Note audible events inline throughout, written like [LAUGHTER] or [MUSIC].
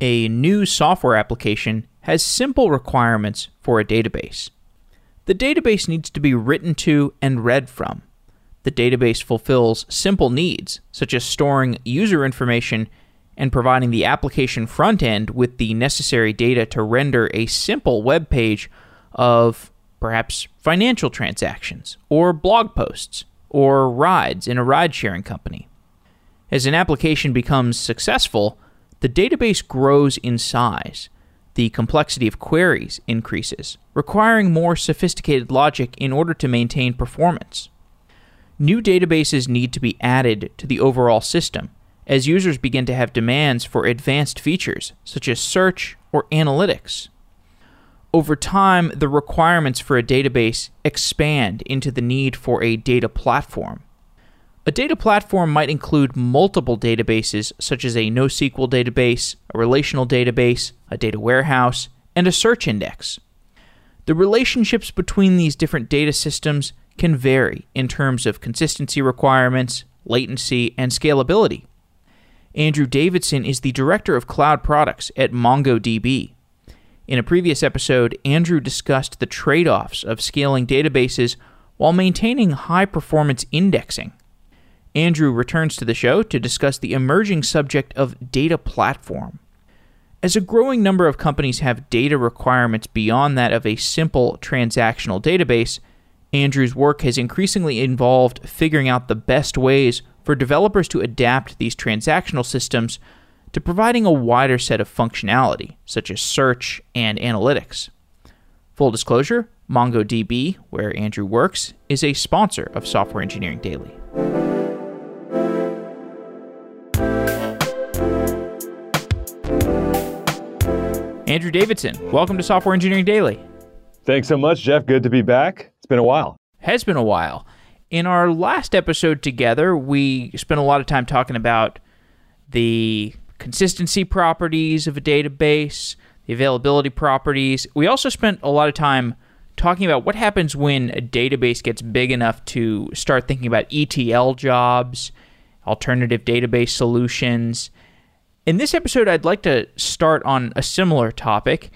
A new software application has simple requirements for a database. The database needs to be written to and read from. The database fulfills simple needs, such as storing user information and providing the application front end with the necessary data to render a simple web page of perhaps financial transactions, or blog posts, or rides in a ride sharing company. As an application becomes successful, the database grows in size. The complexity of queries increases, requiring more sophisticated logic in order to maintain performance. New databases need to be added to the overall system as users begin to have demands for advanced features such as search or analytics. Over time, the requirements for a database expand into the need for a data platform. A data platform might include multiple databases, such as a NoSQL database, a relational database, a data warehouse, and a search index. The relationships between these different data systems can vary in terms of consistency requirements, latency, and scalability. Andrew Davidson is the Director of Cloud Products at MongoDB. In a previous episode, Andrew discussed the trade offs of scaling databases while maintaining high performance indexing. Andrew returns to the show to discuss the emerging subject of data platform. As a growing number of companies have data requirements beyond that of a simple transactional database, Andrew's work has increasingly involved figuring out the best ways for developers to adapt these transactional systems to providing a wider set of functionality, such as search and analytics. Full disclosure MongoDB, where Andrew works, is a sponsor of Software Engineering Daily. Andrew Davidson, welcome to Software Engineering Daily. Thanks so much, Jeff. Good to be back. It's been a while. Has been a while. In our last episode together, we spent a lot of time talking about the consistency properties of a database, the availability properties. We also spent a lot of time talking about what happens when a database gets big enough to start thinking about ETL jobs, alternative database solutions. In this episode, I'd like to start on a similar topic.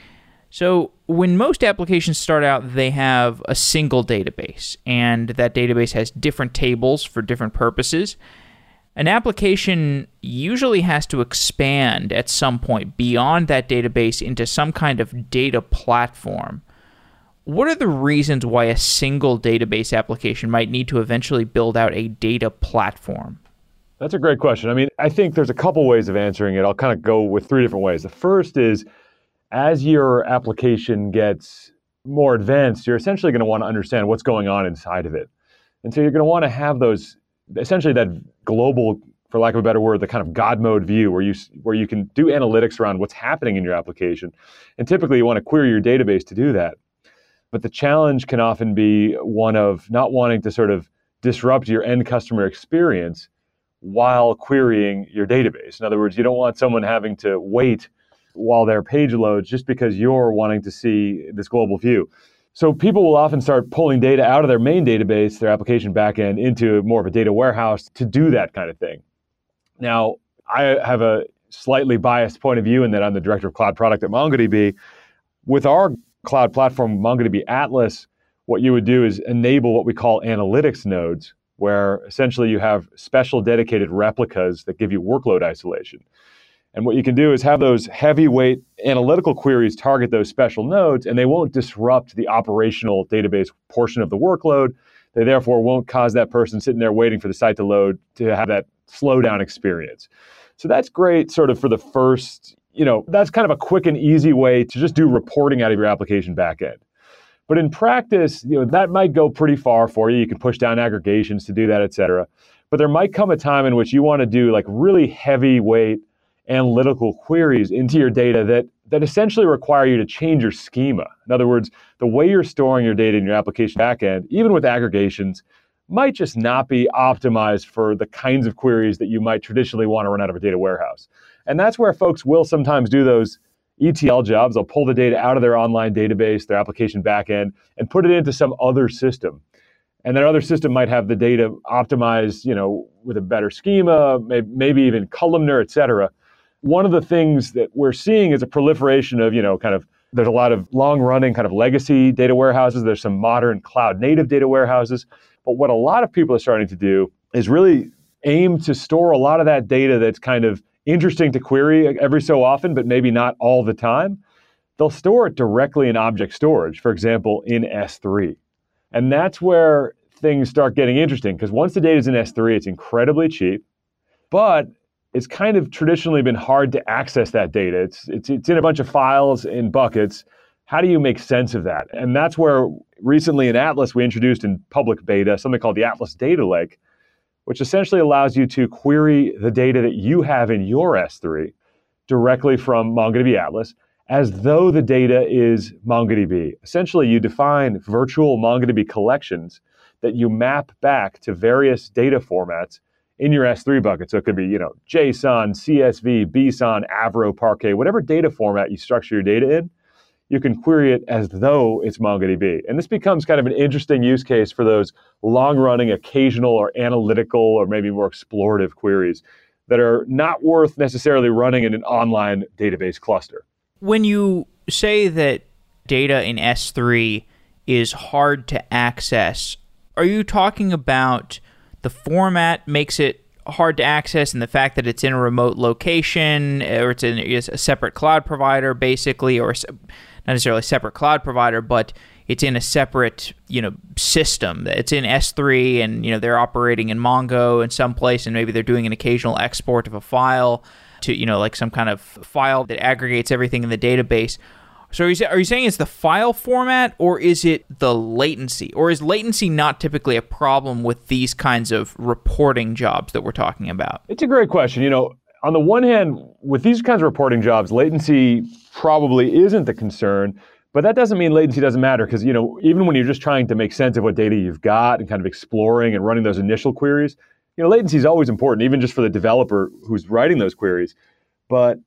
So, when most applications start out, they have a single database, and that database has different tables for different purposes an application usually has to expand at some point beyond that database into some kind of data platform. What are the reasons why a single database application might need to eventually build out a data platform? That's a great question. I mean, I think there's a couple ways of answering it. I'll kind of go with three different ways. The first is as your application gets more advanced, you're essentially going to want to understand what's going on inside of it. And so you're going to want to have those essentially that global for lack of a better word, the kind of God mode view where you where you can do analytics around what's happening in your application. And typically you want to query your database to do that. But the challenge can often be one of not wanting to sort of disrupt your end customer experience while querying your database. In other words, you don't want someone having to wait while their page loads just because you're wanting to see this global view. So people will often start pulling data out of their main database, their application backend, into more of a data warehouse to do that kind of thing. Now, I have a slightly biased point of view in that I'm the director of cloud product at MongoDB. With our cloud platform, MongoDB Atlas, what you would do is enable what we call analytics nodes, where essentially you have special dedicated replicas that give you workload isolation. And what you can do is have those heavyweight analytical queries target those special nodes, and they won't disrupt the operational database portion of the workload. They therefore won't cause that person sitting there waiting for the site to load to have that slowdown experience. So that's great, sort of for the first, you know, that's kind of a quick and easy way to just do reporting out of your application backend. But in practice, you know, that might go pretty far for you. You can push down aggregations to do that, et cetera. But there might come a time in which you want to do like really heavyweight analytical queries into your data that, that essentially require you to change your schema. In other words, the way you're storing your data in your application backend, even with aggregations, might just not be optimized for the kinds of queries that you might traditionally want to run out of a data warehouse. And that's where folks will sometimes do those ETL jobs. They'll pull the data out of their online database, their application backend, and put it into some other system. And that other system might have the data optimized, you know, with a better schema, maybe even columnar, et cetera. one of the things that we're seeing is a proliferation of, you know, kind of there's a lot of long running kind of legacy data warehouses. There's some modern cloud native data warehouses. But what a lot of people are starting to do is really aim to store a lot of that data that's kind of interesting to query every so often, but maybe not all the time. They'll store it directly in object storage, for example, in S3. And that's where things start getting interesting because once the data is in S3, it's incredibly cheap, but it's kind of traditionally been hard to access that data. It's, it's, it's in a bunch of files in buckets. How do you make sense of that? And that's where recently in Atlas, we introduced in public beta something called the Atlas Data Lake, which essentially allows you to query the data that you have in your S3 directly from MongoDB Atlas as though the data is MongoDB. Essentially, you define virtual MongoDB collections that you map back to various data formats in your S3 bucket. So it could be, you know, JSON, CSV, BSON, Avro, Parquet, whatever data format you structure your data in, you can query it as though it's MongoDB. And this becomes kind of an interesting use case for those long running, occasional, or analytical, or maybe more explorative queries that are not worth necessarily running in an online database cluster. When you say that data in S3 is hard to access, are you talking about the format makes it hard to access and the fact that it's in a remote location or it's in it's a separate cloud provider basically or not necessarily separate cloud provider but it's in a separate you know system. It's in s3 and you know they're operating in mongo in some place and maybe they're doing an occasional export of a file to you know like some kind of file that aggregates everything in the database so are you, are you saying it's the file format or is it the latency? Or is latency not typically a problem with these kinds of reporting jobs that we're talking about? It's a great question. You know, on the one hand, with these kinds of reporting jobs, latency probably isn't the concern. But that doesn't mean latency doesn't matter because, you know, even when you're just trying to make sense of what data you've got and kind of exploring and running those initial queries, you know, latency is always important, even just for the developer who's writing those queries. But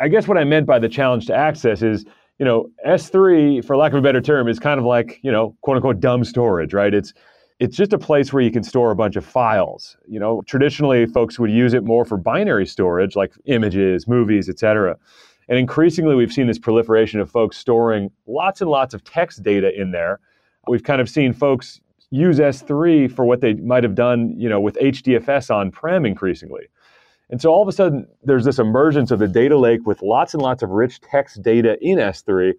I guess what I meant by the challenge to access is you know, S3, for lack of a better term, is kind of like, you know, quote unquote dumb storage, right? It's it's just a place where you can store a bunch of files. You know, traditionally folks would use it more for binary storage, like images, movies, et cetera. And increasingly, we've seen this proliferation of folks storing lots and lots of text data in there. We've kind of seen folks use S3 for what they might have done, you know, with HDFS on-prem increasingly. And so all of a sudden, there's this emergence of the data lake with lots and lots of rich text data in S3.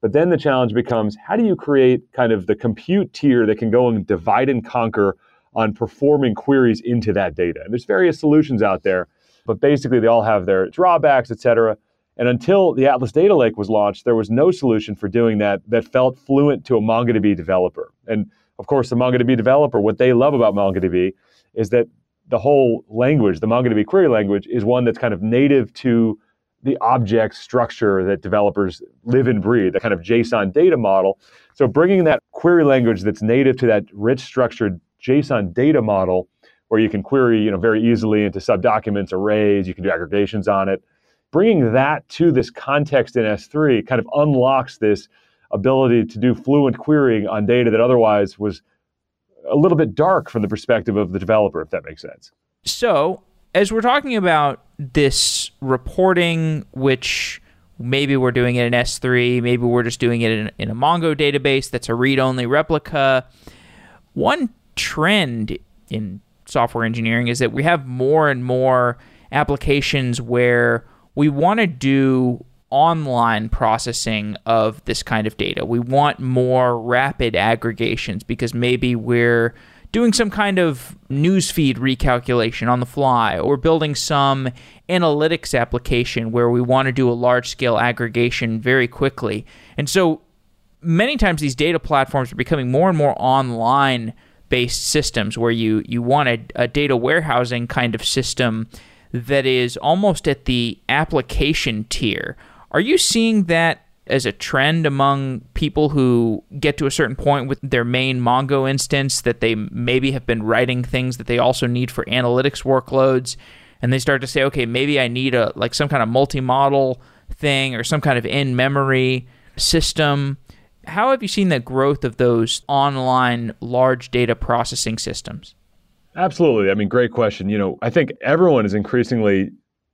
But then the challenge becomes how do you create kind of the compute tier that can go and divide and conquer on performing queries into that data? And there's various solutions out there, but basically they all have their drawbacks, et cetera. And until the Atlas Data Lake was launched, there was no solution for doing that that felt fluent to a MongoDB developer. And of course, the MongoDB developer, what they love about MongoDB is that the whole language, the MongoDB query language, is one that's kind of native to the object structure that developers live and breathe, the kind of JSON data model. So bringing that query language that's native to that rich structured JSON data model, where you can query, you know, very easily into subdocuments, arrays, you can do aggregations on it. Bringing that to this context in S3 kind of unlocks this ability to do fluent querying on data that otherwise was a little bit dark from the perspective of the developer, if that makes sense. So, as we're talking about this reporting, which maybe we're doing it in S3, maybe we're just doing it in, in a Mongo database that's a read only replica. One trend in software engineering is that we have more and more applications where we want to do online processing of this kind of data. We want more rapid aggregations because maybe we're doing some kind of newsfeed recalculation on the fly or building some analytics application where we want to do a large scale aggregation very quickly. And so many times these data platforms are becoming more and more online based systems where you, you want a, a data warehousing kind of system that is almost at the application tier are you seeing that as a trend among people who get to a certain point with their main Mongo instance that they maybe have been writing things that they also need for analytics workloads and they start to say okay maybe I need a like some kind of multi-model thing or some kind of in-memory system how have you seen the growth of those online large data processing systems Absolutely. I mean great question. You know, I think everyone is increasingly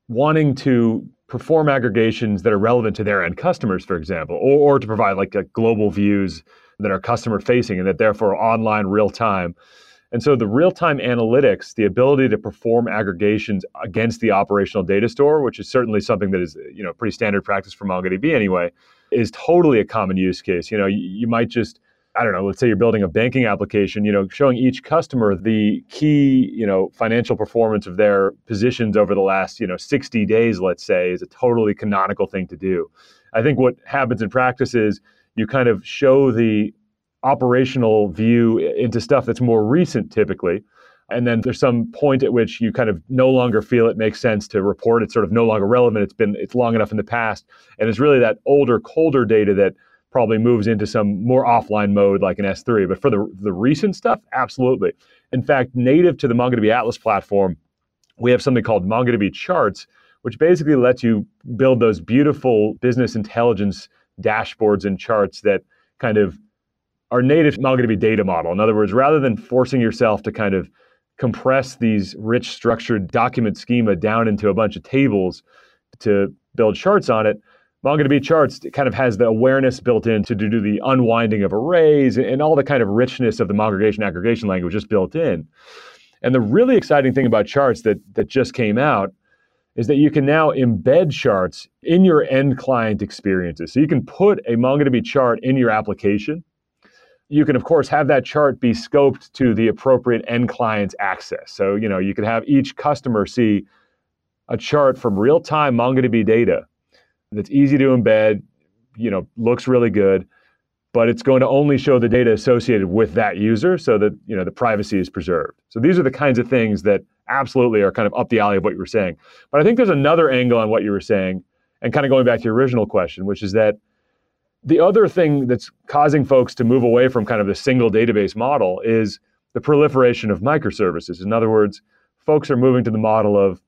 wanting to perform aggregations that are relevant to their end customers, for example, or, or to provide like global views that are customer facing and that therefore online real time. And so the real time analytics, the ability to perform aggregations against the operational data store, which is certainly something that is you know pretty standard practice for MongoDB anyway, is totally a common use case. You know, you, you might just I don't know, let's say you're building a banking application, you know, showing each customer the key, you know, financial performance of their positions over the last, you know, 60 days, let's say, is a totally canonical thing to do. I think what happens in practice is you kind of show the operational view into stuff that's more recent typically. And then there's some point at which you kind of no longer feel it makes sense to report. It's sort of no longer relevant. It's been it's long enough in the past. And it's really that older, colder data that probably moves into some more offline mode like an S3. But for the, the recent stuff, absolutely. In fact, native to the MongoDB Atlas platform, we have something called MongoDB Charts, which basically lets you build those beautiful business intelligence dashboards and charts that kind of are native to MongoDB data model. In other words, rather than forcing yourself to kind of compress these rich structured document schema down into a bunch of tables to build charts on it, MongoDB charts kind of has the awareness built in to do the unwinding of arrays and all the kind of richness of the MongoDB aggregation language just built in. And the really exciting thing about charts that, that just came out is that you can now embed charts in your end client experiences. So you can put a MongoDB chart in your application. You can, of course, have that chart be scoped to the appropriate end client's access. So, you know, you can have each customer see a chart from real-time MongoDB data that's easy to embed, you know, looks really good, but it's going to only show the data associated with that user so that, you know, the privacy is preserved. So these are the kinds of things that absolutely are kind of up the alley of what you were saying. But I think there's another angle on what you were saying and kind of going back to your original question, which is that the other thing that's causing folks to move away from kind of the single database model is the proliferation of microservices. In other words, folks are moving to the model of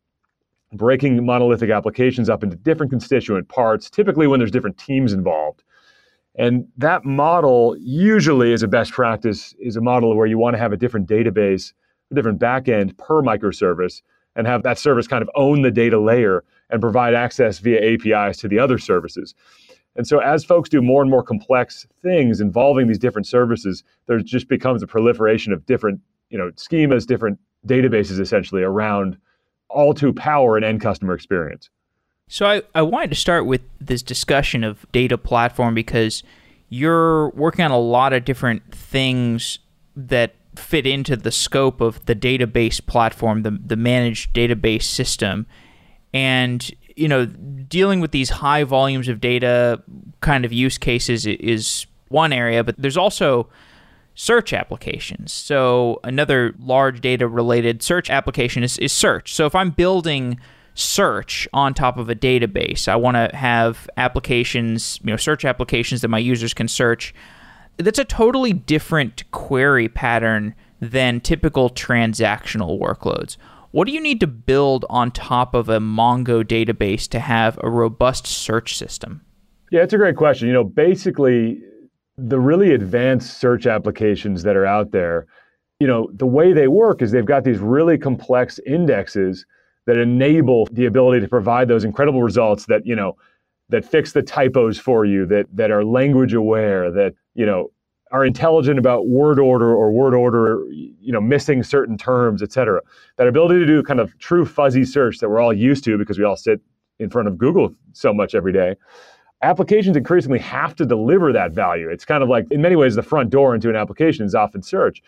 breaking monolithic applications up into different constituent parts, typically when there's different teams involved. And that model usually is a best practice, is a model where you want to have a different database, a different backend per microservice, and have that service kind of own the data layer and provide access via APIs to the other services. And so as folks do more and more complex things involving these different services, there just becomes a proliferation of different, you know, schemas, different databases essentially around all to power an end customer experience. So I, I wanted to start with this discussion of data platform because you're working on a lot of different things that fit into the scope of the database platform, the, the managed database system. And, you know, dealing with these high volumes of data kind of use cases is one area, but there's also search applications. So another large data related search application is, is search. So if I'm building search on top of a database, I want to have applications, you know, search applications that my users can search. That's a totally different query pattern than typical transactional workloads. What do you need to build on top of a Mongo database to have a robust search system? Yeah, it's a great question. You know, basically, the really advanced search applications that are out there, you know, the way they work is they've got these really complex indexes that enable the ability to provide those incredible results that, you know, that fix the typos for you, that that are language aware, that, you know, are intelligent about word order or word order, you know, missing certain terms, et cetera. That ability to do kind of true fuzzy search that we're all used to because we all sit in front of Google so much every day applications increasingly have to deliver that value. It's kind of like, in many ways, the front door into an application is often search.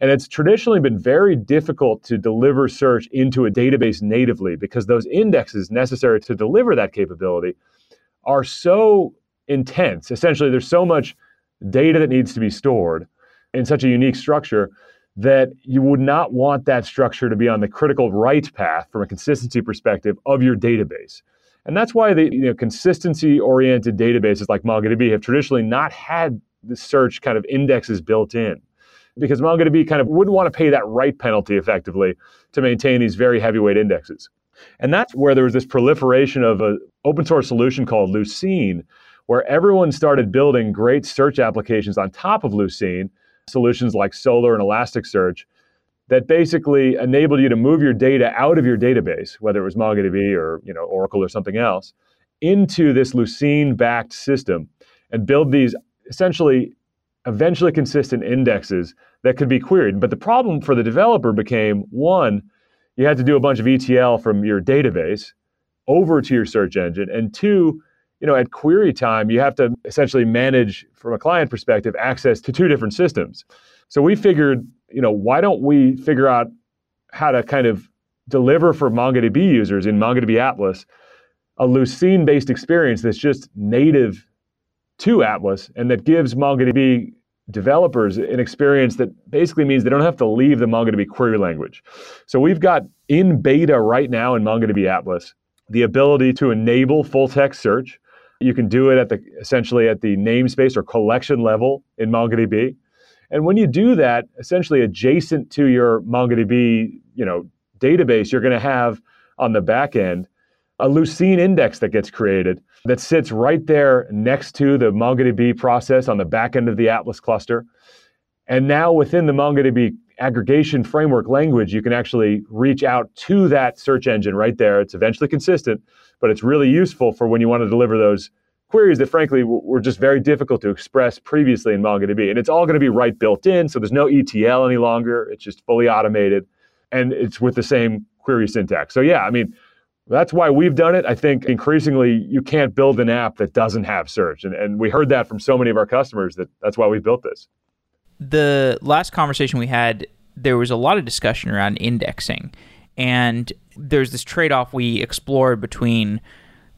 And it's traditionally been very difficult to deliver search into a database natively because those indexes necessary to deliver that capability are so intense. Essentially, there's so much data that needs to be stored in such a unique structure that you would not want that structure to be on the critical write path from a consistency perspective of your database. And that's why the you know, consistency oriented databases like MongoDB have traditionally not had the search kind of indexes built in because MongoDB kind of wouldn't want to pay that write penalty effectively to maintain these very heavyweight indexes. And that's where there was this proliferation of an open source solution called Lucene, where everyone started building great search applications on top of Lucene, solutions like Solr and Elasticsearch, that basically enabled you to move your data out of your database, whether it was MongoDB or you know Oracle or something else, into this Lucene-backed system and build these essentially eventually consistent indexes that could be queried. But the problem for the developer became one, you had to do a bunch of ETL from your database over to your search engine, and two, you know, at query time, you have to essentially manage from a client perspective access to two different systems. So we figured, you know, why don't we figure out how to kind of deliver for MongoDB users in MongoDB Atlas a Lucene based experience that's just native to Atlas and that gives MongoDB developers an experience that basically means they don't have to leave the MongoDB query language. So we've got in beta right now in MongoDB Atlas the ability to enable full text search. You can do it at the essentially at the namespace or collection level in MongoDB. And when you do that, essentially adjacent to your MongoDB, you know, database, you're going to have on the back end a Lucene index that gets created that sits right there next to the MongoDB process on the back end of the Atlas cluster. And now within the MongoDB aggregation framework language, you can actually reach out to that search engine right there. It's eventually consistent, but it's really useful for when you want to deliver those queries that frankly were just very difficult to express previously in MongoDB. And it's all going to be right built in, so there's no ETL any longer. It's just fully automated, and it's with the same query syntax. So yeah, I mean, that's why we've done it. I think increasingly you can't build an app that doesn't have search, and and we heard that from so many of our customers that that's why we built this. The last conversation we had, there was a lot of discussion around indexing, and there's this trade-off we explored between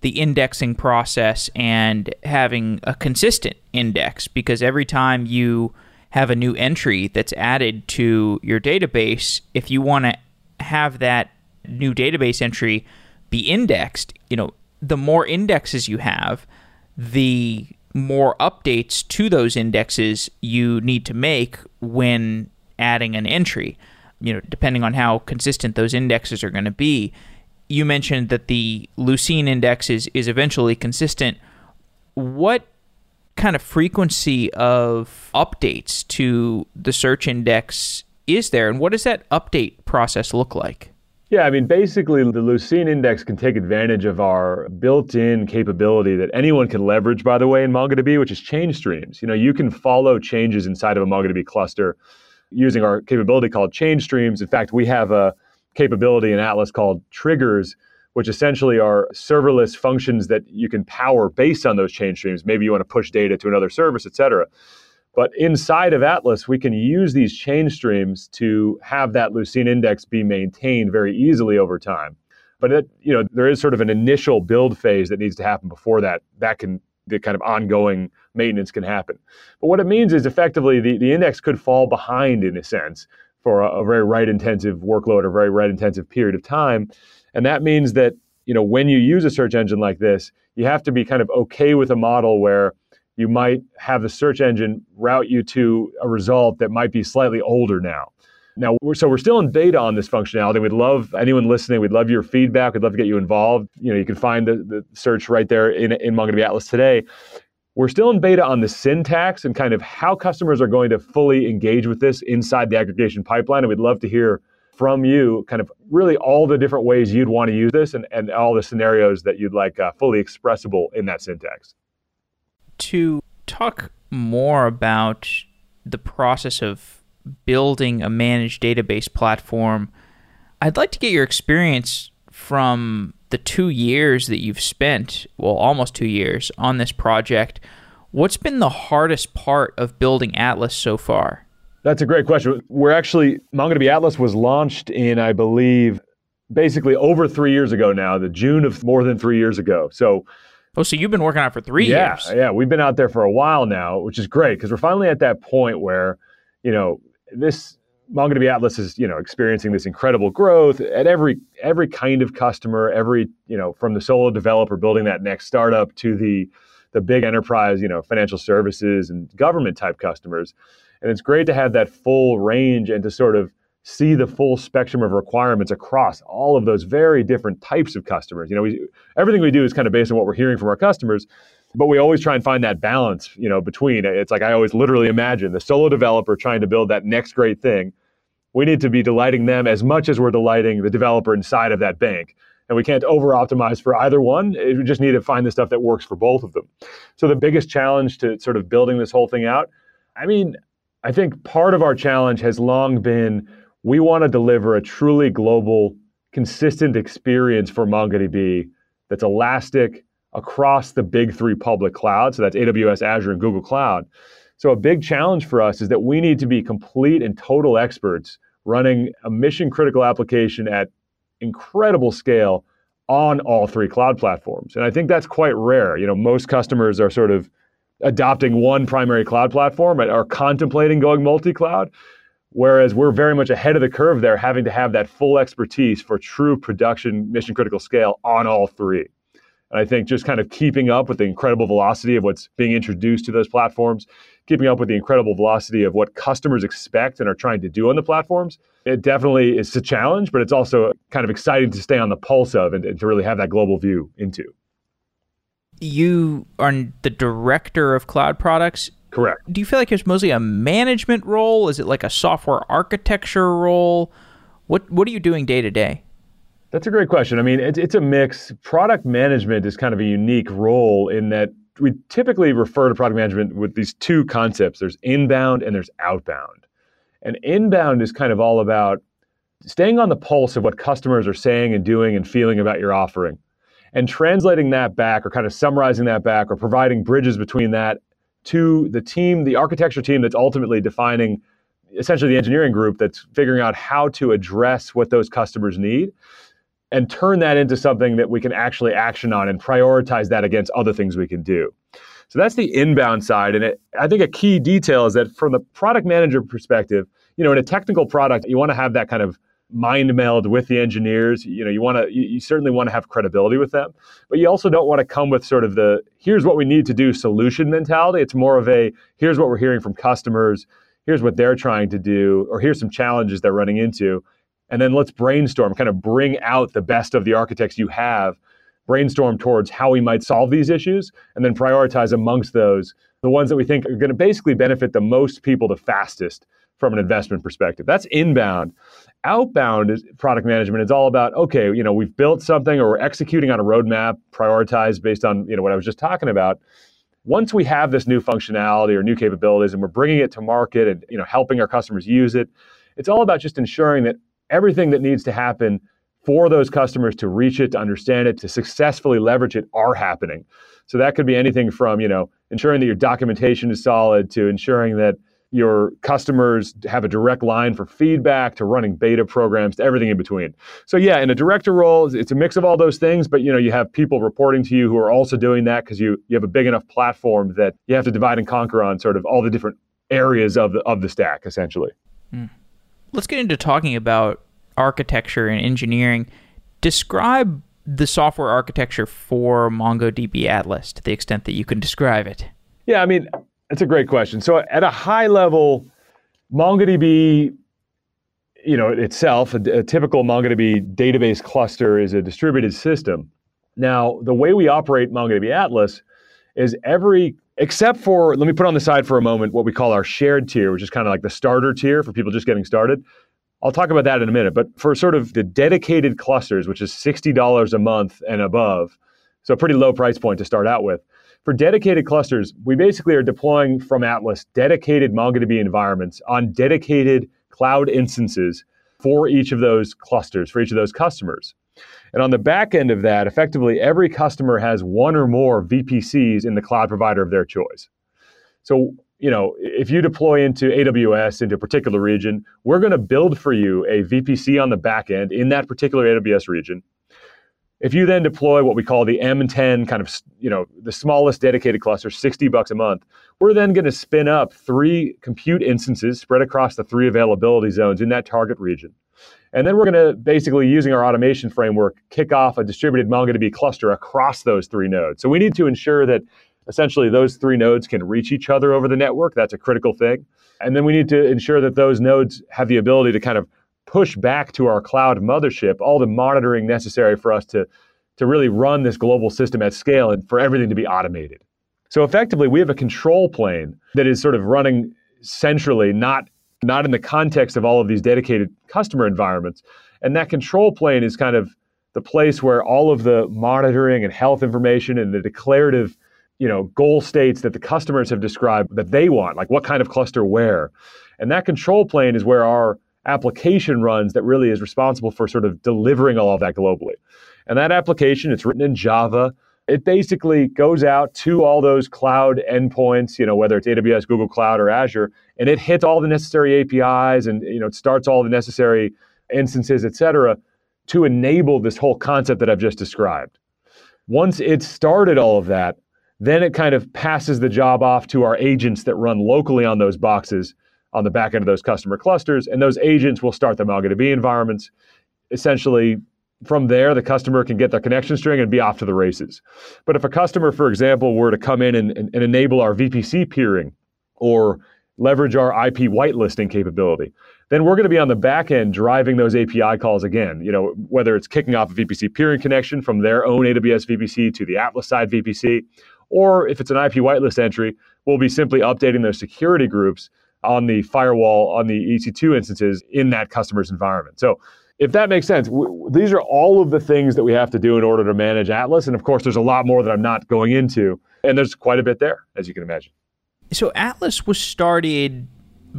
the indexing process and having a consistent index because every time you have a new entry that's added to your database, if you want to have that new database entry be indexed, you know, the more indexes you have, the more updates to those indexes you need to make when adding an entry. You know, depending on how consistent those indexes are going to be you mentioned that the Lucene index is, is eventually consistent. What kind of frequency of updates to the search index is there, and what does that update process look like? Yeah, I mean, basically, the Lucene index can take advantage of our built in capability that anyone can leverage, by the way, in MongoDB, which is change streams. You know, you can follow changes inside of a MongoDB cluster using our capability called change streams. In fact, we have a capability in Atlas called triggers, which essentially are serverless functions that you can power based on those change streams. Maybe you want to push data to another service, et cetera. But inside of Atlas, we can use these change streams to have that Lucene index be maintained very easily over time. But it, you know, there is sort of an initial build phase that needs to happen before that. That can the kind of ongoing maintenance can happen. But what it means is effectively the, the index could fall behind in a sense for a, a very write intensive workload or very write intensive period of time. And that means that, you know, when you use a search engine like this, you have to be kind of okay with a model where you might have the search engine route you to a result that might be slightly older now. Now, we're, so we're still in beta on this functionality. We'd love anyone listening. We'd love your feedback. We'd love to get you involved. You know, you can find the, the search right there in, in MongoDB Atlas today. We're still in beta on the syntax and kind of how customers are going to fully engage with this inside the aggregation pipeline. And we'd love to hear from you kind of really all the different ways you'd want to use this and, and all the scenarios that you'd like uh, fully expressible in that syntax. To talk more about the process of building a managed database platform, I'd like to get your experience from the two years that you've spent, well, almost two years on this project, what's been the hardest part of building Atlas so far? That's a great question. We're actually, MongoDB Atlas was launched in, I believe, basically over three years ago now, the June of more than three years ago. So, Oh, so you've been working on it for three yeah, years? Yeah, we've been out there for a while now, which is great because we're finally at that point where, you know, this MongoDB Atlas is, you know, experiencing this incredible growth at every every kind of customer, every, you know, from the solo developer building that next startup to the the big enterprise, you know, financial services and government type customers. And it's great to have that full range and to sort of see the full spectrum of requirements across all of those very different types of customers. You know, we, everything we do is kind of based on what we're hearing from our customers, but we always try and find that balance, you know, between it's like I always literally imagine the solo developer trying to build that next great thing We need to be delighting them as much as we're delighting the developer inside of that bank. And we can't over optimize for either one. Eh, we just need to find the stuff that works for both of them. So the biggest challenge to sort of building this whole thing out, I mean, I think part of our challenge has long been we want to deliver a truly global, consistent experience for MongoDB that's elastic across the big three public clouds. So that's AWS, Azure, and Google Cloud. So a big challenge for us is that we need to be complete and total experts running a mission critical application at incredible scale on all three cloud platforms. And I think that's quite rare. You know, most customers are sort of adopting one primary cloud platform and are contemplating going multi-cloud. Whereas we're very much ahead of the curve there, having to have that full expertise for true production mission critical scale on all three. And I think just kind of keeping up with the incredible velocity of what's being introduced to those platforms, keeping up with the incredible velocity of what customers expect and are trying to do on the platforms, it definitely is a challenge, but it's also kind of exciting to stay on the pulse of and, and to really have that global view into. You are the director of cloud products. Correct. Do you feel like it's mostly a management role? Is it like a software architecture role? What What are you doing day to day? That's a great question. I mean, it's, it's a mix. Product management is kind of a unique role in that we typically refer to product management with these two concepts there's inbound and there's outbound. And inbound is kind of all about staying on the pulse of what customers are saying and doing and feeling about your offering and translating that back or kind of summarizing that back or providing bridges between that to the team, the architecture team that's ultimately defining essentially the engineering group that's figuring out how to address what those customers need and turn that into something that we can actually action on and prioritize that against other things we can do. So that's the inbound side. And it, I think a key detail is that from the product manager perspective, you know, in a technical product, you want to have that kind of mind meld with the engineers. You know, you want to, you, you certainly want to have credibility with them, but you also don't want to come with sort of the here's what we need to do solution mentality. It's more of a here's what we're hearing from customers, here's what they're trying to do, or here's some challenges they're running into, and then let's brainstorm, kind of bring out the best of the architects you have, brainstorm towards how we might solve these issues, and then prioritize amongst those the ones that we think are going to basically benefit the most people the fastest from an investment perspective. That's inbound. Outbound is product management. It's all about okay, you know, we've built something or we're executing on a roadmap, prioritized based on you know what I was just talking about. Once we have this new functionality or new capabilities, and we're bringing it to market and you know helping our customers use it, it's all about just ensuring that everything that needs to happen for those customers to reach it, to understand it, to successfully leverage it are happening. So that could be anything from, you know, ensuring that your documentation is solid to ensuring that your customers have a direct line for feedback to running beta programs to everything in between. So yeah, in a director role, it's a mix of all those things, but you know, you have people reporting to you who are also doing that because you you have a big enough platform that you have to divide and conquer on sort of all the different areas of the of the stack essentially. Mm. Let's get into talking about architecture and engineering. Describe the software architecture for MongoDB Atlas to the extent that you can describe it. Yeah, I mean, that's a great question. So at a high level, MongoDB, you know, itself, a, a typical MongoDB database cluster is a distributed system. Now, the way we operate MongoDB Atlas is every except for let me put on the side for a moment what we call our shared tier, which is kind of like the starter tier for people just getting started. I'll talk about that in a minute. But for sort of the dedicated clusters, which is $60 a month and above, so a pretty low price point to start out with. For dedicated clusters, we basically are deploying from Atlas dedicated MongoDB environments on dedicated cloud instances for each of those clusters, for each of those customers. And on the back end of that, effectively every customer has one or more VPCs in the cloud provider of their choice. So, you know, if you deploy into AWS into a particular region, we're going to build for you a VPC on the back end in that particular AWS region. If you then deploy what we call the M10 kind of, you know, the smallest dedicated cluster, 60 bucks a month, we're then going to spin up three compute instances spread across the three availability zones in that target region. And then we're going to basically, using our automation framework, kick off a distributed MongoDB cluster across those three nodes. So we need to ensure that essentially those three nodes can reach each other over the network. That's a critical thing. And then we need to ensure that those nodes have the ability to kind of push back to our cloud mothership all the monitoring necessary for us to, to really run this global system at scale and for everything to be automated. So effectively, we have a control plane that is sort of running centrally, not not in the context of all of these dedicated customer environments. And that control plane is kind of the place where all of the monitoring and health information and the declarative you know goal states that the customers have described that they want like what kind of cluster where and that control plane is where our application runs that really is responsible for sort of delivering all of that globally and that application it's written in java it basically goes out to all those cloud endpoints you know whether it's aws google cloud or azure and it hits all the necessary apis and you know it starts all the necessary instances et cetera to enable this whole concept that I've just described. Once it started all of that, then it kind of passes the job off to our agents that run locally on those boxes on the back end of those customer clusters. And those agents will start the MongoDB environments. Essentially, from there, the customer can get their connection string and be off to the races. But if a customer, for example, were to come in and, and, and enable our VPC peering or leverage our IP whitelisting capability, then we're going to be on the back end driving those API calls again. You know, whether it's kicking off a VPC peering connection from their own AWS VPC to the Atlas side VPC, or if it's an IP whitelist entry, we'll be simply updating those security groups on the firewall on the EC2 instances in that customer's environment. So if that makes sense, w- these are all of the things that we have to do in order to manage Atlas. And of course, there's a lot more that I'm not going into. And there's quite a bit there, as you can imagine. So Atlas was started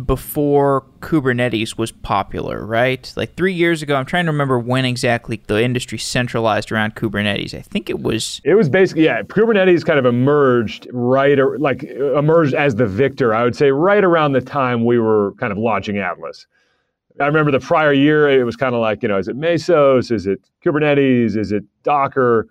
before Kubernetes was popular, right? Like three years ago. I'm trying to remember when exactly the industry centralized around Kubernetes. I think it was. It was basically yeah. Kubernetes kind of emerged right or like emerged as the victor. I would say right around the time we were kind of launching Atlas. I remember the prior year. It was kind of like you know, is it Mesos? Is it Kubernetes? Is it Docker?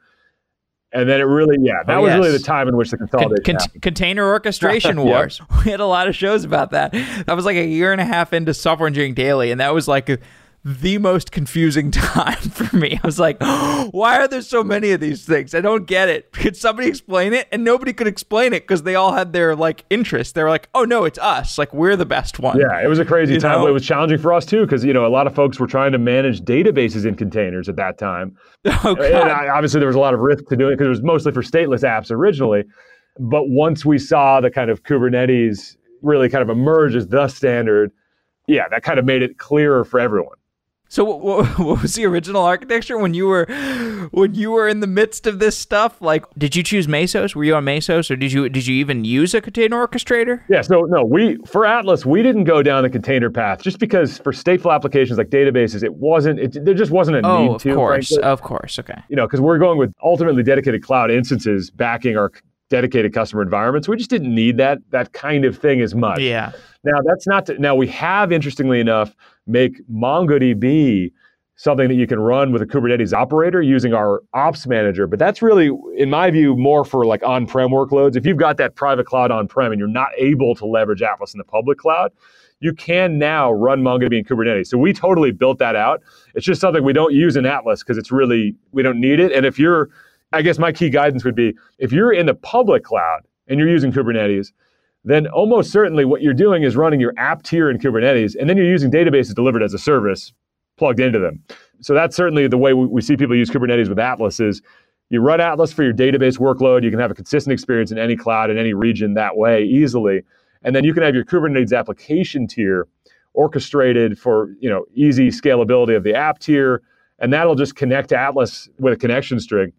And then it really, yeah, that oh, was really the time in which the consolidation Con- Container orchestration [LAUGHS] wars. [LAUGHS] We had a lot of shows about that. That was like a year and a half into Software Engineering Daily, and that was like the most confusing [LAUGHS] time for me. I was like, [GASPS] why are there so many of these things? I don't get it. [LAUGHS] Could somebody explain it? And nobody could explain it because they all had their like interest. They were like, oh no, it's us. Like we're the best one. Yeah, it was a crazy you time. Know? It was challenging for us too because you know a lot of folks were trying to manage databases in containers at that time. [LAUGHS] Oh, God. And I, obviously there was a lot of risk to doing it because it was mostly for stateless apps originally. But once we saw the kind of Kubernetes really kind of emerge as the standard, yeah, that kind of made it clearer for everyone. So what, [LAUGHS] what, was the original architecture when you were when you were in the midst of this stuff? Like, did you choose Mesos? Were you on Mesos, or did you did you even use a container orchestrator? Yeah. So no, we for Atlas we didn't go down the container path just because for stateful applications like databases, it wasn't it, there just wasn't a oh, need of to. Of course, frankly. of course. Okay. You know, because we're going with ultimately dedicated cloud instances backing our dedicated customer environments. We just didn't need that that kind of thing as much. Yeah. Now that's not to, now we have interestingly enough make MongoDB something that you can run with a Kubernetes operator using our ops manager. But that's really, in my view, more for like on-prem workloads. If you've got that private cloud on-prem and you're not able to leverage Atlas in the public cloud, you can now run MongoDB in Kubernetes. So we totally built that out. It's just something we don't use in Atlas because it's really, we don't need it. And if you're, I guess my key guidance would be if you're in the public cloud and you're using Kubernetes, then almost certainly what you're doing is running your app tier in Kubernetes, and then you're using databases delivered as a service plugged into them. So that's certainly the way we, see people use Kubernetes with Atlas is you run Atlas for your database workload. You can have a consistent experience in any cloud in any region that way easily. And then you can have your Kubernetes application tier orchestrated for you know easy scalability of the app tier, and that'll just connect to Atlas with a connection string.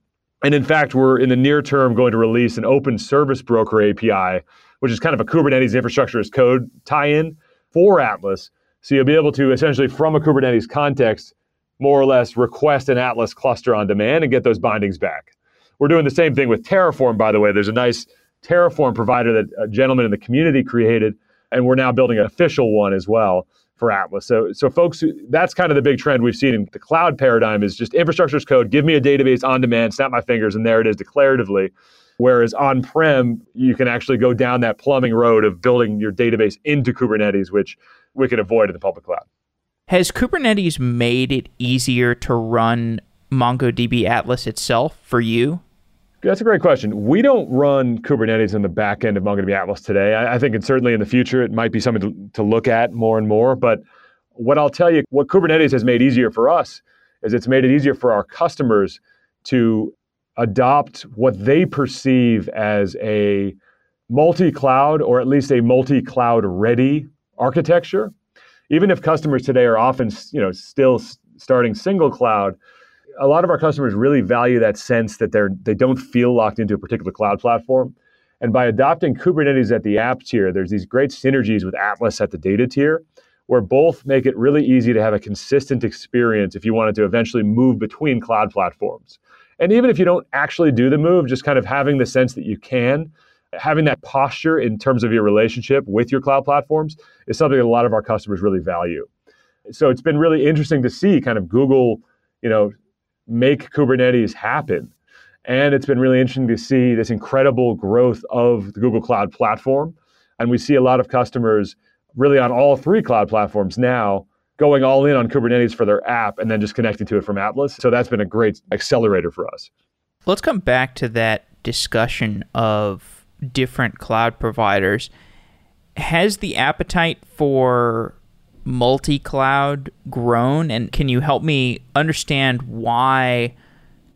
And in fact, we're in the near term going to release an open service broker API which is kind of a Kubernetes infrastructure as code tie-in for Atlas. So you'll be able to essentially, from a Kubernetes context, more or less request an Atlas cluster on demand and get those bindings back. We're doing the same thing with Terraform, by the way. There's a nice Terraform provider that a gentleman in the community created, and we're now building an official one as well for Atlas. So, so folks, that's kind of the big trend we've seen in the cloud paradigm is just infrastructure as code. Give me a database on demand, snap my fingers, and there it is declaratively. Whereas on prem, you can actually go down that plumbing road of building your database into Kubernetes, which we can avoid in the public cloud. Has Kubernetes made it easier to run MongoDB Atlas itself for you? That's a great question. We don't run Kubernetes in the back end of MongoDB Atlas today. I, I think it's certainly in the future it might be something to, to look at more and more. But what I'll tell you, what Kubernetes has made easier for us is it's made it easier for our customers to adopt what they perceive as a multi cloud or at least a multi cloud ready architecture. even if customers today are often, you know, still starting single cloud, a lot of our customers really value that sense that they're they don't feel locked into a particular cloud platform. And by adopting Kubernetes at the app tier, there's these great synergies with Atlas at the data tier, where both make it really easy to have a consistent experience if you wanted to eventually move between cloud platforms. And even if you don't actually do the move, just kind of having the sense that you can, having that posture in terms of your relationship with your cloud platforms is something that a lot of our customers really value. So it's been really interesting to see kind of Google, you know, make Kubernetes happen. And it's been really interesting to see this incredible growth of the Google Cloud platform. And we see a lot of customers really on all three cloud platforms now going all in on Kubernetes for their app and then just connecting to it from Atlas. So that's been a great accelerator for us. Let's come back to that discussion of different cloud providers. Has the appetite for multi cloud grown? And can you help me understand why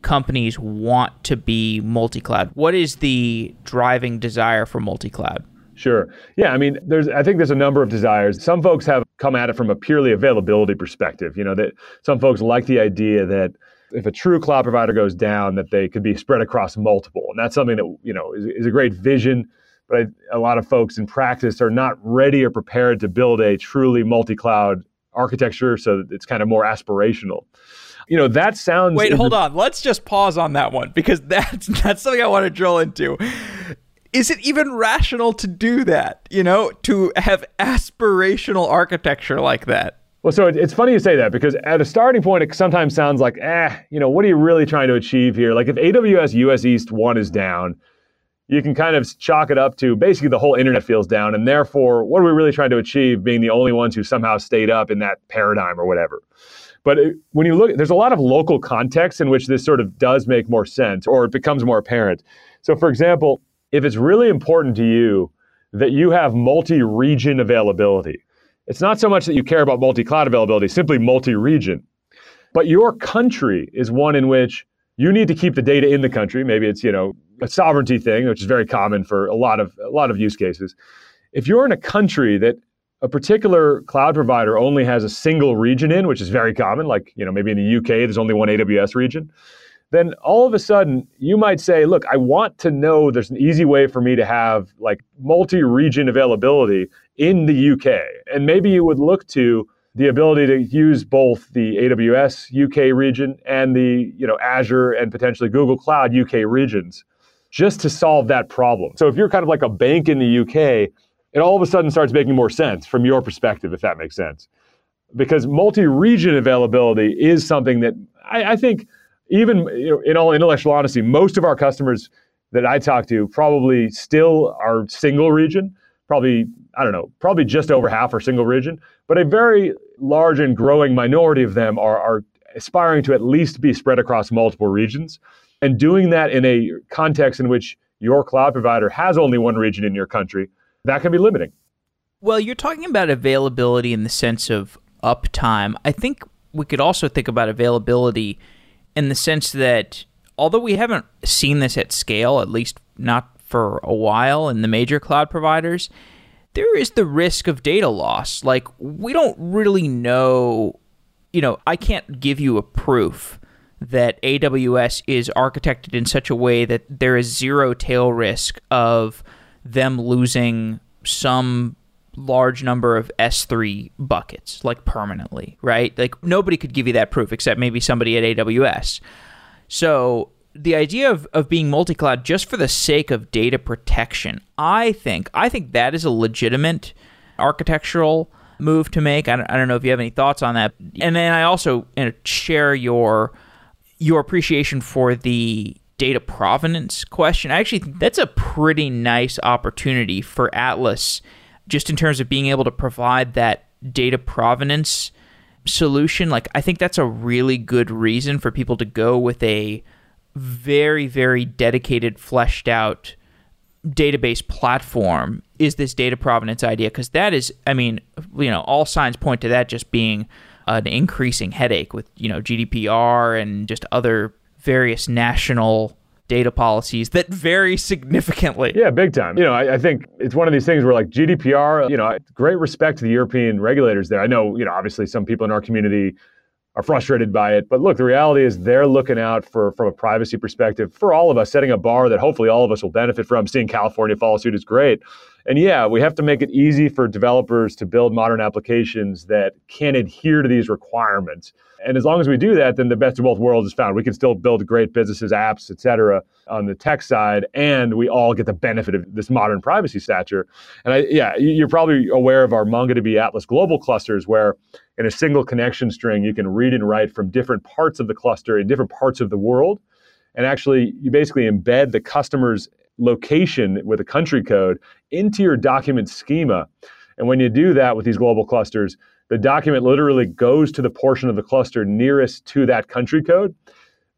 companies want to be multi cloud? What is the driving desire for multi cloud? Sure. Yeah, I mean, there's I think there's a number of desires. Some folks have come at it from a purely availability perspective. You know, that some folks like the idea that if a true cloud provider goes down, that they could be spread across multiple, and that's something that you know is, is a great vision. But I, a lot of folks in practice are not ready or prepared to build a truly multi-cloud architecture, so it's kind of more aspirational. You know, that sounds. Wait, hold on. Let's just pause on that one because that's [LAUGHS] that's something I want to drill into is it even rational to do that? You know, to have aspirational architecture like that? Well, so it's funny you say that because at a starting point, it sometimes sounds like, eh, you know, what are you really trying to achieve here? Like if AWS US East 1 is down, you can kind of chalk it up to basically the whole internet feels down. And therefore, what are we really trying to achieve being the only ones who somehow stayed up in that paradigm or whatever? But it, when you look, there's a lot of local context in which this sort of does make more sense or it becomes more apparent. So, for example, if it's really important to you that you have multi region availability, it's not so much that you care about multi cloud availability, simply multi region. But your country is one in which you need to keep the data in the country. Maybe it's, you know, a sovereignty thing, which is very common for a lot of a lot of use cases. If you're in a country that a particular cloud provider only has a single region in, which is very common, like, you know, maybe in the UK there's only one AWS region then all of a sudden you might say, look, I want to know there's an easy way for me to have like multi region availability in the UK. And maybe you would look to the ability to use both the AWS UK region and the you know Azure and potentially Google Cloud UK regions just to solve that problem. So if you're kind of like a bank in the UK, it all of a sudden starts making more sense from your perspective, if that makes sense. Because multi-region availability is something that I, I think even you know, in all intellectual honesty, most of our customers that I talk to probably still are single region. Probably, I don't know, probably just over half are single region, but a very large and growing minority of them are, are aspiring to at least be spread across multiple regions. And doing that in a context in which your cloud provider has only one region in your country, that can be limiting. Well, you're talking about availability in the sense of uptime. I think we could also think about availability in the sense that although we haven't seen this at scale, at least not for a while in the major cloud providers, there is the risk of data loss. Like, we don't really know, you know, I can't give you a proof that AWS is architected in such a way that there is zero tail risk of them losing some large number of S3 buckets, like permanently, right? Like nobody could give you that proof except maybe somebody at AWS. So the idea of, of being multi-cloud just for the sake of data protection, I think I think that is a legitimate architectural move to make. I don't, I don't know if you have any thoughts on that. And then I also you know, share your your appreciation for the data provenance question. I actually think that's a pretty nice opportunity for Atlas just in terms of being able to provide that data provenance solution, like I think that's a really good reason for people to go with a very, very dedicated, fleshed out database platform is this data provenance idea because that is i mean you know all signs point to that just being an increasing headache with you know gdpr and just other various national data policies that vary significantly. Yeah, big time. You know, I, I, think it's one of these things where like GDPR, you know, great respect to the European regulators there. I know, you know, obviously some people in our community are frustrated by it. But look, the reality is they're looking out for from a privacy perspective for all of us, setting a bar that hopefully all of us will benefit from. Seeing California follow suit is great. And yeah, we have to make it easy for developers to build modern applications that can adhere to these requirements. And as long as we do that, then the best of both worlds is found. We can still build great businesses, apps, et cetera, on the tech side, and we all get the benefit of this modern privacy stature. And I, yeah, you're probably aware of our MongoDB Atlas global clusters, where in a single connection string, you can read and write from different parts of the cluster in different parts of the world. And actually, you basically embed the customer's location with a country code into your document schema. And when you do that with these global clusters, the document literally goes to the portion of the cluster nearest to that country code.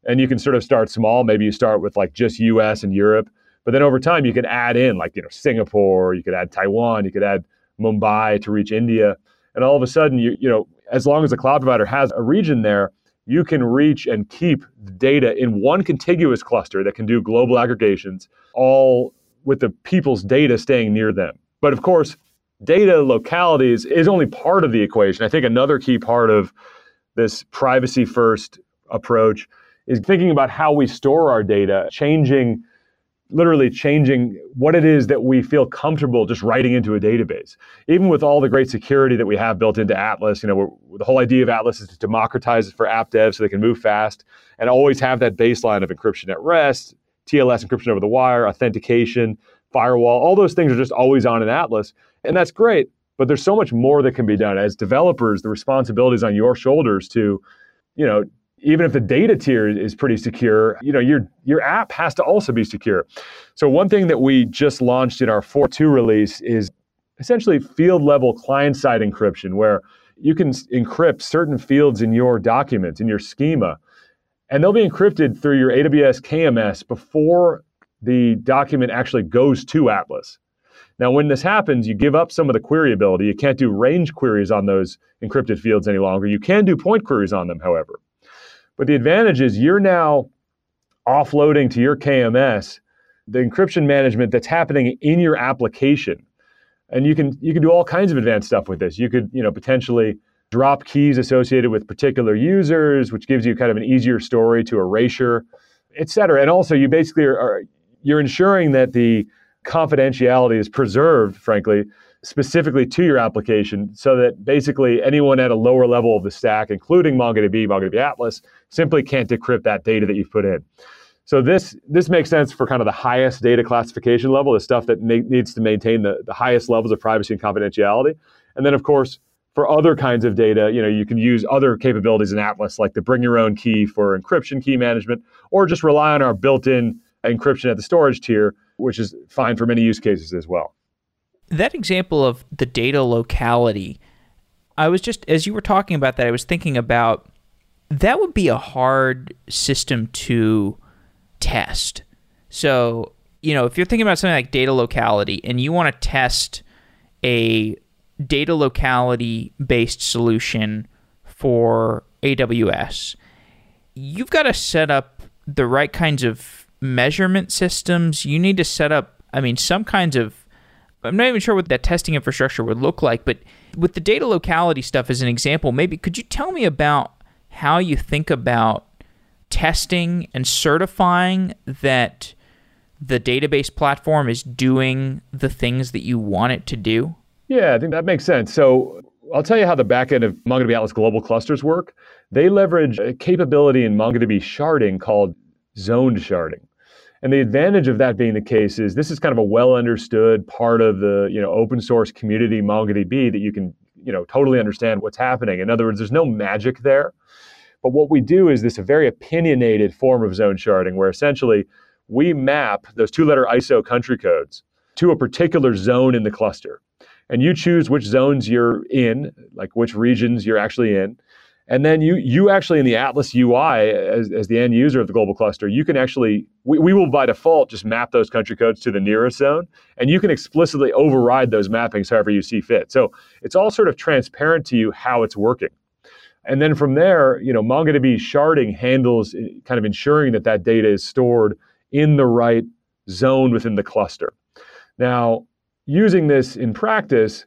And you can sort of start small. Maybe you start with like just US and Europe. But then over time, you can add in like, you know, Singapore, you could add Taiwan, you could add Mumbai to reach India. And all of a sudden, you, you know, as long as the cloud provider has a region there, you can reach and keep data in one contiguous cluster that can do global aggregations, all with the people's data staying near them. But of course, data localities is only part of the equation. I think another key part of this privacy first approach is thinking about how we store our data, changing literally changing what it is that we feel comfortable just writing into a database. Even with all the great security that we have built into Atlas, you know, the whole idea of Atlas is to democratize it for app devs so they can move fast and always have that baseline of encryption at rest, TLS encryption over the wire, authentication, firewall. All those things are just always on in Atlas. And that's great, but there's so much more that can be done. As developers, the responsibility is on your shoulders to, you know, even if the data tier is pretty secure, you know, your your app has to also be secure. So one thing that we just launched in our 4.2 release is essentially field level client side encryption where you can encrypt certain fields in your documents in your schema and they'll be encrypted through your AWS KMS before the document actually goes to Atlas. Now, when this happens, you give up some of the query ability. You can't do range queries on those encrypted fields any longer. You can do point queries on them, however. But the advantage is you're now offloading to your KMS the encryption management that's happening in your application. And you can you can do all kinds of advanced stuff with this. You could, you know, potentially drop keys associated with particular users, which gives you kind of an easier story to erasure, et cetera. And also you basically are, are you're ensuring that the confidentiality is preserved, frankly, specifically to your application so that basically anyone at a lower level of the stack, including MongoDB, MongoDB Atlas, simply can't decrypt that data that you've put in. So this this makes sense for kind of the highest data classification level, the stuff that ma- needs to maintain the, the highest levels of privacy and confidentiality. And then of course, for other kinds of data, you know, you can use other capabilities in Atlas, like the bring your own key for encryption key management, or just rely on our built-in encryption at the storage tier which is fine for many use cases as well. That example of the data locality, I was just, as you were talking about that, I was thinking about that would be a hard system to test. So, you know, if you're thinking about something like data locality and you want to test a data locality based solution for AWS, you've got to set up the right kinds of measurement systems. You need to set up, I mean, some kinds of I'm not even sure what that testing infrastructure would look like, but with the data locality stuff as an example, maybe could you tell me about how you think about testing and certifying that the database platform is doing the things that you want it to do? Yeah, I think that makes sense. So I'll tell you how the backend of MongoDB Atlas global clusters work. They leverage a capability in MongoDB sharding called zoned sharding. And the advantage of that being the case is this is kind of a well understood part of the you know open source community MongoDB that you can you know totally understand what's happening. In other words, there's no magic there. But what we do is this very opinionated form of zone sharding where essentially we map those two letter ISO country codes to a particular zone in the cluster. And you choose which zones you're in, like which regions you're actually in. And then you you actually in the Atlas UI as, as the end user of the global cluster, you can actually we, we will by default just map those country codes to the nearest zone, and you can explicitly override those mappings however you see fit. So it's all sort of transparent to you how it's working. And then from there, you know, MongoDB sharding handles eh, kind of ensuring that that data is stored in the right zone within the cluster. Now, using this in practice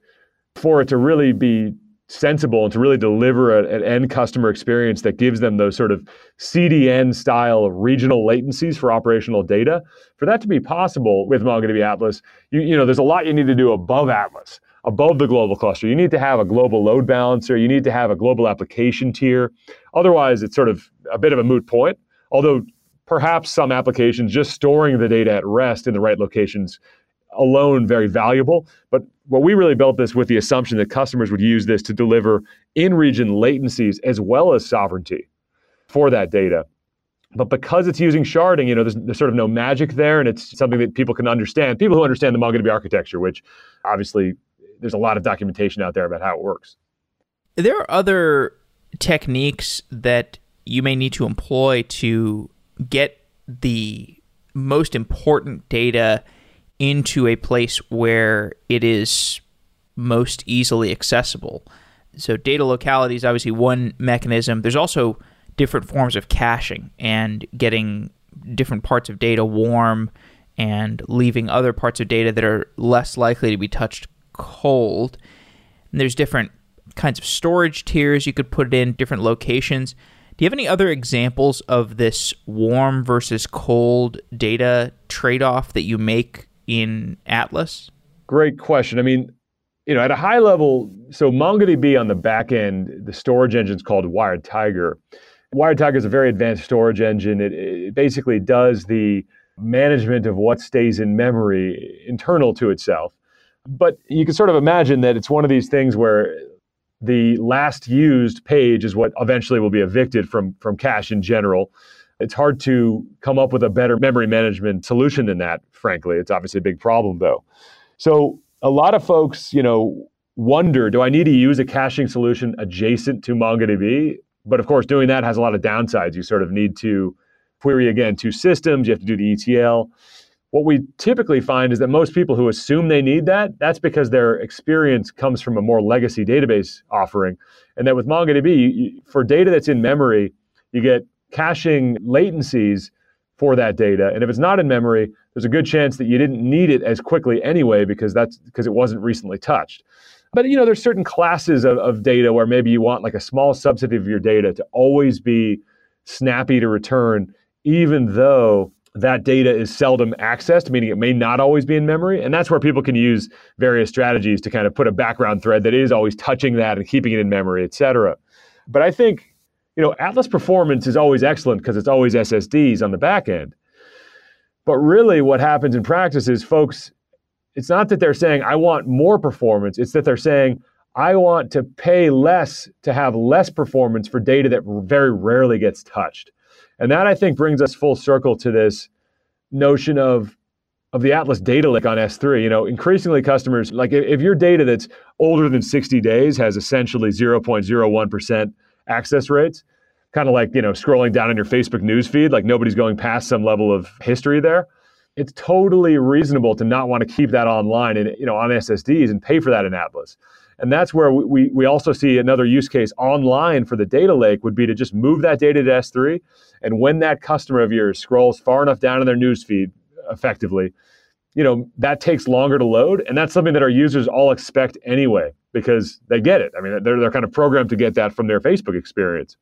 for it to really be sensible and to really deliver a, an end customer experience that gives them those sort of CDN style regional latencies for operational data, for that to be possible with MongoDB Atlas, you, you know, there's a lot you need to do above Atlas, above the global cluster. You need to have a global load balancer. You need to have a global application tier. Otherwise, it's sort of a bit of a moot point. Although perhaps some applications just storing the data at rest in the right locations alone very valuable. But what we really built this with the assumption that customers would use this to deliver in region latencies as well as sovereignty for that data. But because it's using sharding, you know, there's, there's, sort of no magic there, and it's something that people can understand. People who understand the MongoDB architecture, which obviously there's a lot of documentation out there about how it works. There are other techniques that you may need to employ to get the most important data into a place where it is most easily accessible. So, data locality is obviously one mechanism. There's also different forms of caching and getting different parts of data warm and leaving other parts of data that are less likely to be touched cold. And there's different kinds of storage tiers you could put it in, different locations. Do you have any other examples of this warm versus cold data trade off that you make in Atlas? Great question. I mean, you know, at a high level, so MongoDB on the back end, the storage engine is called WiredTiger. Wired Tiger is a very advanced storage engine. It, it basically does the management of what stays in memory internal to itself. But you can sort of imagine that it's one of these things where the last used page is what eventually will be evicted from, from cache in general. It's hard to come up with a better memory management solution than that, frankly. It's obviously a big problem, though. So a lot of folks, you know, wonder, do I need to use a caching solution adjacent to MongoDB? But of course, doing that has a lot of downsides. You sort of need to query again two systems. You have to do the ETL. What we typically find is that most people who assume they need that, that's because their experience comes from a more legacy database offering. And that with MongoDB, for data that's in memory, you get caching latencies for that data. And if it's not in memory, there's a good chance that you didn't need it as quickly anyway because that's because it wasn't recently touched. But you know, there's certain classes of, of data where maybe you want like a small subset of your data to always be snappy to return, even though that data is seldom accessed, meaning it may not always be in memory. And that's where people can use various strategies to kind of put a background thread that is always touching that and keeping it in memory, et cetera. But I think you know, Atlas performance is always excellent because it's always SSDs on the back end. But really, what happens in practice is folks, it's not that they're saying, I want more performance. It's that they're saying, I want to pay less to have less performance for data that very rarely gets touched. And that, I think, brings us full circle to this notion of of the Atlas data lake on S3, you know, increasingly customers, like if, if your data that's older than 60 days has essentially 0.01% access rates, kind of like, you know, scrolling down on your Facebook news feed, like nobody's going past some level of history there. It's totally reasonable to not want to keep that online and, you know, on SSDs and pay for that in Atlas. And that's where we, we also see another use case online for the data lake would be to just move that data to S3. And when that customer of yours scrolls far enough down in their news feed effectively, you know, that takes longer to load. And that's something that our users all expect anyway because they get it. I mean, they're, they're kind of programmed to get that from their Facebook experience.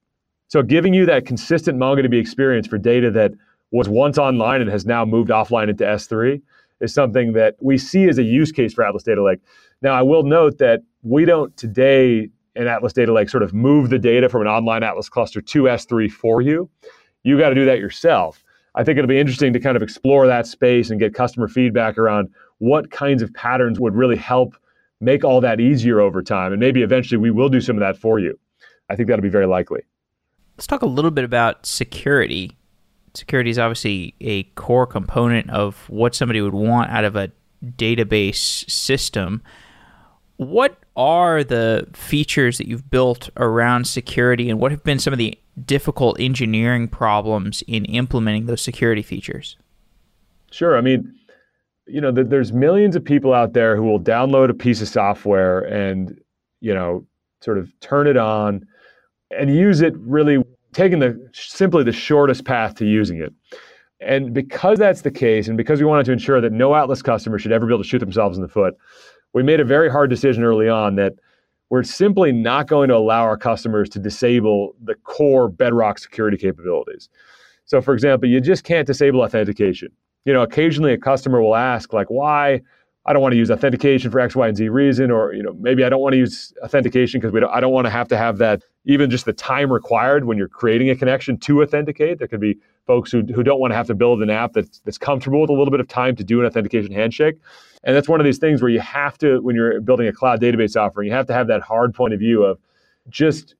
So giving you that consistent MongoDB experience for data that was once online and has now moved offline into S3 is something that we see as a use case for Atlas Data Lake. Now, I will note that we don't today in Atlas Data Lake sort of move the data from an online Atlas cluster to S3 for you. You got to do that yourself. I think it'll be interesting to kind of explore that space and get customer feedback around what kinds of patterns would really help make all that easier over time. And maybe eventually we will do some of that for you. I think that'll be very likely. Let's talk a little bit about security. Security is obviously a core component of what somebody would want out of a database system. What are the features that you've built around security, and what have been some of the difficult engineering problems in implementing those security features? Sure. I mean, you know, there's millions of people out there who will download a piece of software and, you know, sort of turn it on and use it really taking the simply the shortest path to using it. And because that's the case, and because we wanted to ensure that no Atlas customer should ever be able to shoot themselves in the foot, we made a very hard decision early on that we're simply not going to allow our customers to disable the core bedrock security capabilities. So, for example, you just can't disable authentication. You know, occasionally a customer will ask, like, why? I don't want to use authentication for X, Y, and Z reason, or you know, maybe I don't want to use authentication because we don't, I don't want to have to have that even just the time required when you're creating a connection to authenticate. There could be folks who, who don't want to have to build an app that's, that's comfortable with a little bit of time to do an authentication handshake. And that's one of these things where you have to, when you're building a cloud database offering, you have to have that hard point of view of just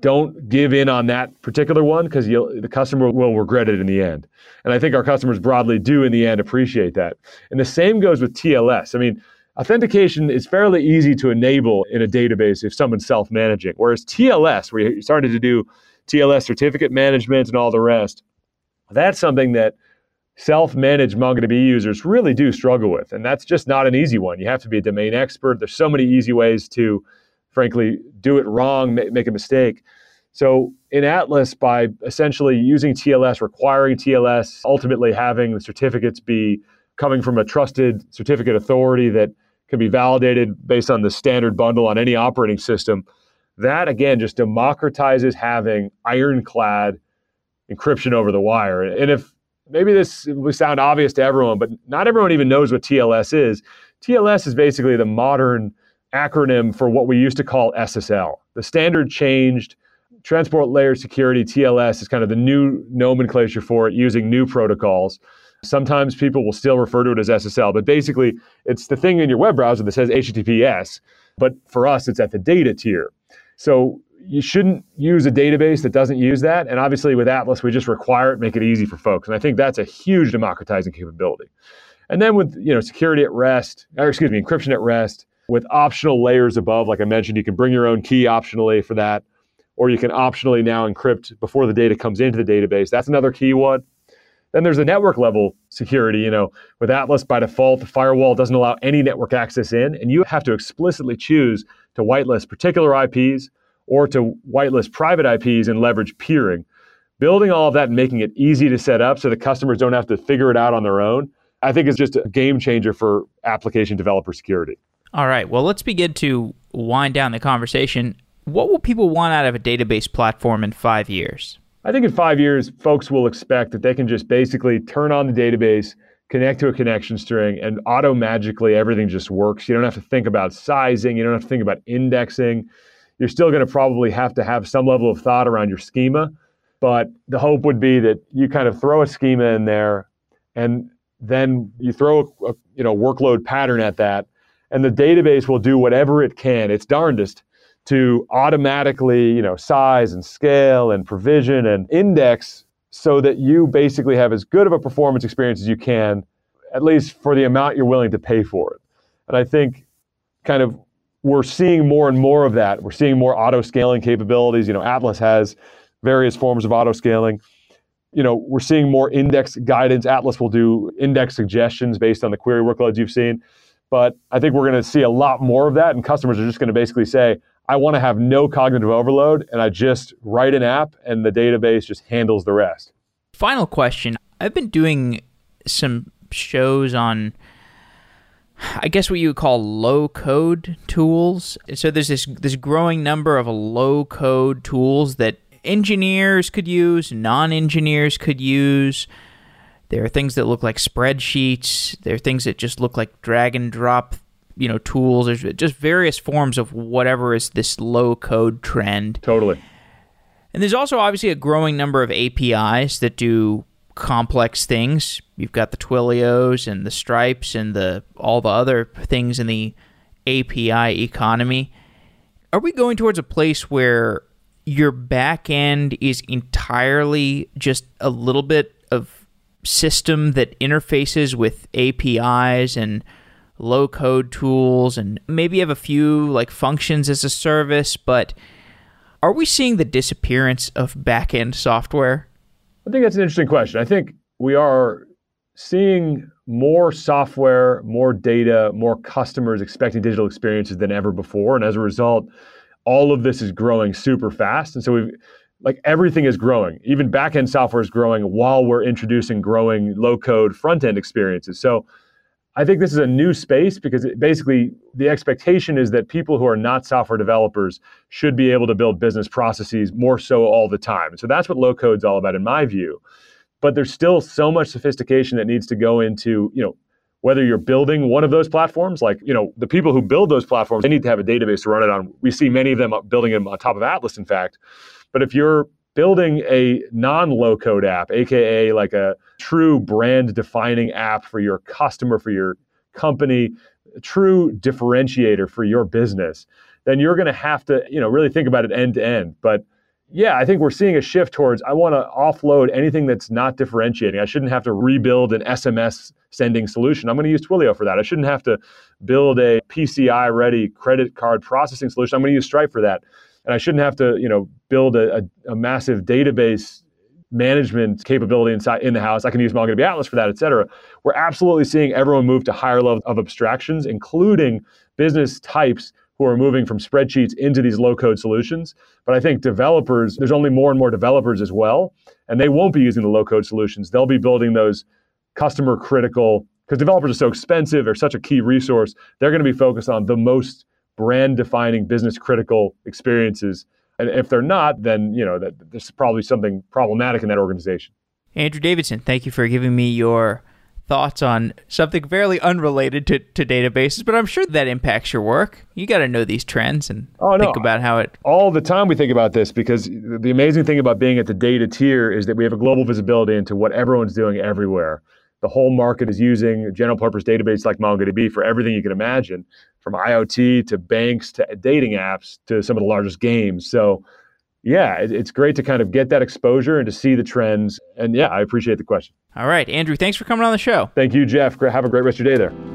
don't give in on that particular one because the customer will regret it in the end. And I think our customers broadly do in the end appreciate that. And the same goes with TLS. I mean, Authentication is fairly easy to enable in a database if someone's self managing. Whereas TLS, where you started to do TLS certificate management and all the rest, that's something that self managed MongoDB users really do struggle with. And that's just not an easy one. You have to be a domain expert. There's so many easy ways to, frankly, do it wrong, make a mistake. So in Atlas, by essentially using TLS, requiring TLS, ultimately having the certificates be coming from a trusted certificate authority that can be validated based on the standard bundle on any operating system. That again just democratizes having ironclad encryption over the wire. And if maybe this would sound obvious to everyone, but not everyone even knows what TLS is. TLS is basically the modern acronym for what we used to call SSL. The standard changed. Transport layer security, TLS, is kind of the new nomenclature for it using new protocols. Sometimes people will still refer to it as SSL, but basically it's the thing in your web browser that says HTTPS, but for us it's at the data tier. So you shouldn't use a database that doesn't use that. And obviously with Atlas, we just require it, make it easy for folks. And I think that's a huge democratizing capability. And then with you know security at rest, or excuse me, encryption at rest, with optional layers above, like I mentioned, you can bring your own key optionally for that, or you can optionally now encrypt before the data comes into the database. That's another key one. Then there's the network level security. You know, with Atlas by default, the firewall doesn't allow any network access in, and you have to explicitly choose to whitelist particular IPs or to whitelist private IPs and leverage peering. Building all of that and making it easy to set up so the customers don't have to figure it out on their own, I think is just a game changer for application developer security. All right. Well, let's begin to wind down the conversation. What will people want out of a database platform in five years? I think in five years, folks will expect that they can just basically turn on the database, connect to a connection string, and auto magically everything just works. You don't have to think about sizing, you don't have to think about indexing. You're still going to probably have to have some level of thought around your schema, but the hope would be that you kind of throw a schema in there and then you throw a, you know workload pattern at that and the database will do whatever it can its darndest to automatically, you know, size and scale and provision and index so that you basically have as good of a performance experience as you can, at least for the amount you're willing to pay for it. And I think kind of we're seeing more and more of that. We're seeing more auto scaling capabilities. You know, Atlas has various forms of auto scaling. You know, we're seeing more index guidance. Atlas will do index suggestions based on the query workloads you've seen. But I think we're going to see a lot more of that, and customers are just going to basically say, I want to have no cognitive overload and I just write an app and the database just handles the rest. Final question. I've been doing some shows on I guess what you would call low code tools. So there's this this growing number of low code tools that engineers could use, non-engineers could use. There are things that look like spreadsheets. There are things that just look like drag and drop you know tools. There's just various forms of whatever is this low code trend. Totally. And there's also obviously a growing number of apis that do complex things. You've got the twilios and the stripes and the all the other things in the api economy. Are we going towards a place where your back end is entirely just a little bit system that interfaces with apis and low code tools and maybe have a few like functions as a service, but are we seeing the disappearance of back end software? I think that's an interesting question. I think we are seeing more software, more data, more customers expecting digital experiences than ever before. And as a result, all of this is growing super fast. And so we've like everything is growing. Even backend software is growing while we're introducing growing low code front end experiences. So I think this is a new space because basically the expectation is that people who are not software developers should be able to build business processes more so all the time. So that's what low code is all about in my view. But there's still so much sophistication that needs to go into, you know, whether you're building one of those platforms, like, you know, the people who build those platforms, they need to have a database to run it on. We see many of them building them on top of Atlas, in fact. But if you're building a non-low code app, aka like a true brand defining app for your customer, for your company, true differentiator for your business, then you're going to have to, you know, really think about it end to end. But yeah, I think we're seeing a shift towards I want to offload anything that's not differentiating. I shouldn't have to rebuild an SMS sending solution. I'm going to use Twilio for that. I shouldn't have to build a PCI ready credit card processing solution. I'm going to use Stripe for that and I shouldn't have to, you know, build a, a, a massive database management capability inside in the house. I can use MongoDB Atlas for that, et cetera. We're absolutely seeing everyone move to higher levels of abstractions, including business types who are moving from spreadsheets into these low code solutions. But I think developers, there's only more and more developers as well, and they won't be using the low code solutions. They'll be building those customer critical, because developers are so expensive, they're such a key resource. They're going to be focused on the most brand defining business critical experiences. And if they're not then you know that there's probably something problematic in that organization. Andrew davidson thank you for giving me your thoughts on something fairly unrelated to, to databases but i'm sure that impacts your work. You got to know these trends and oh, no. think about how it all the time we think about this because the amazing thing about being at the data tier is that we have a global visibility into what everyone's doing everywhere. The whole market is using general purpose database like MongoDB for everything you can imagine, from IoT to banks to dating apps to some of the largest games. So, yeah, it's great to kind of get that exposure and to see the trends. And yeah, I appreciate the question. All right, Andrew, thanks for coming on the show. Thank you, Jeff. Have a great rest of your day there.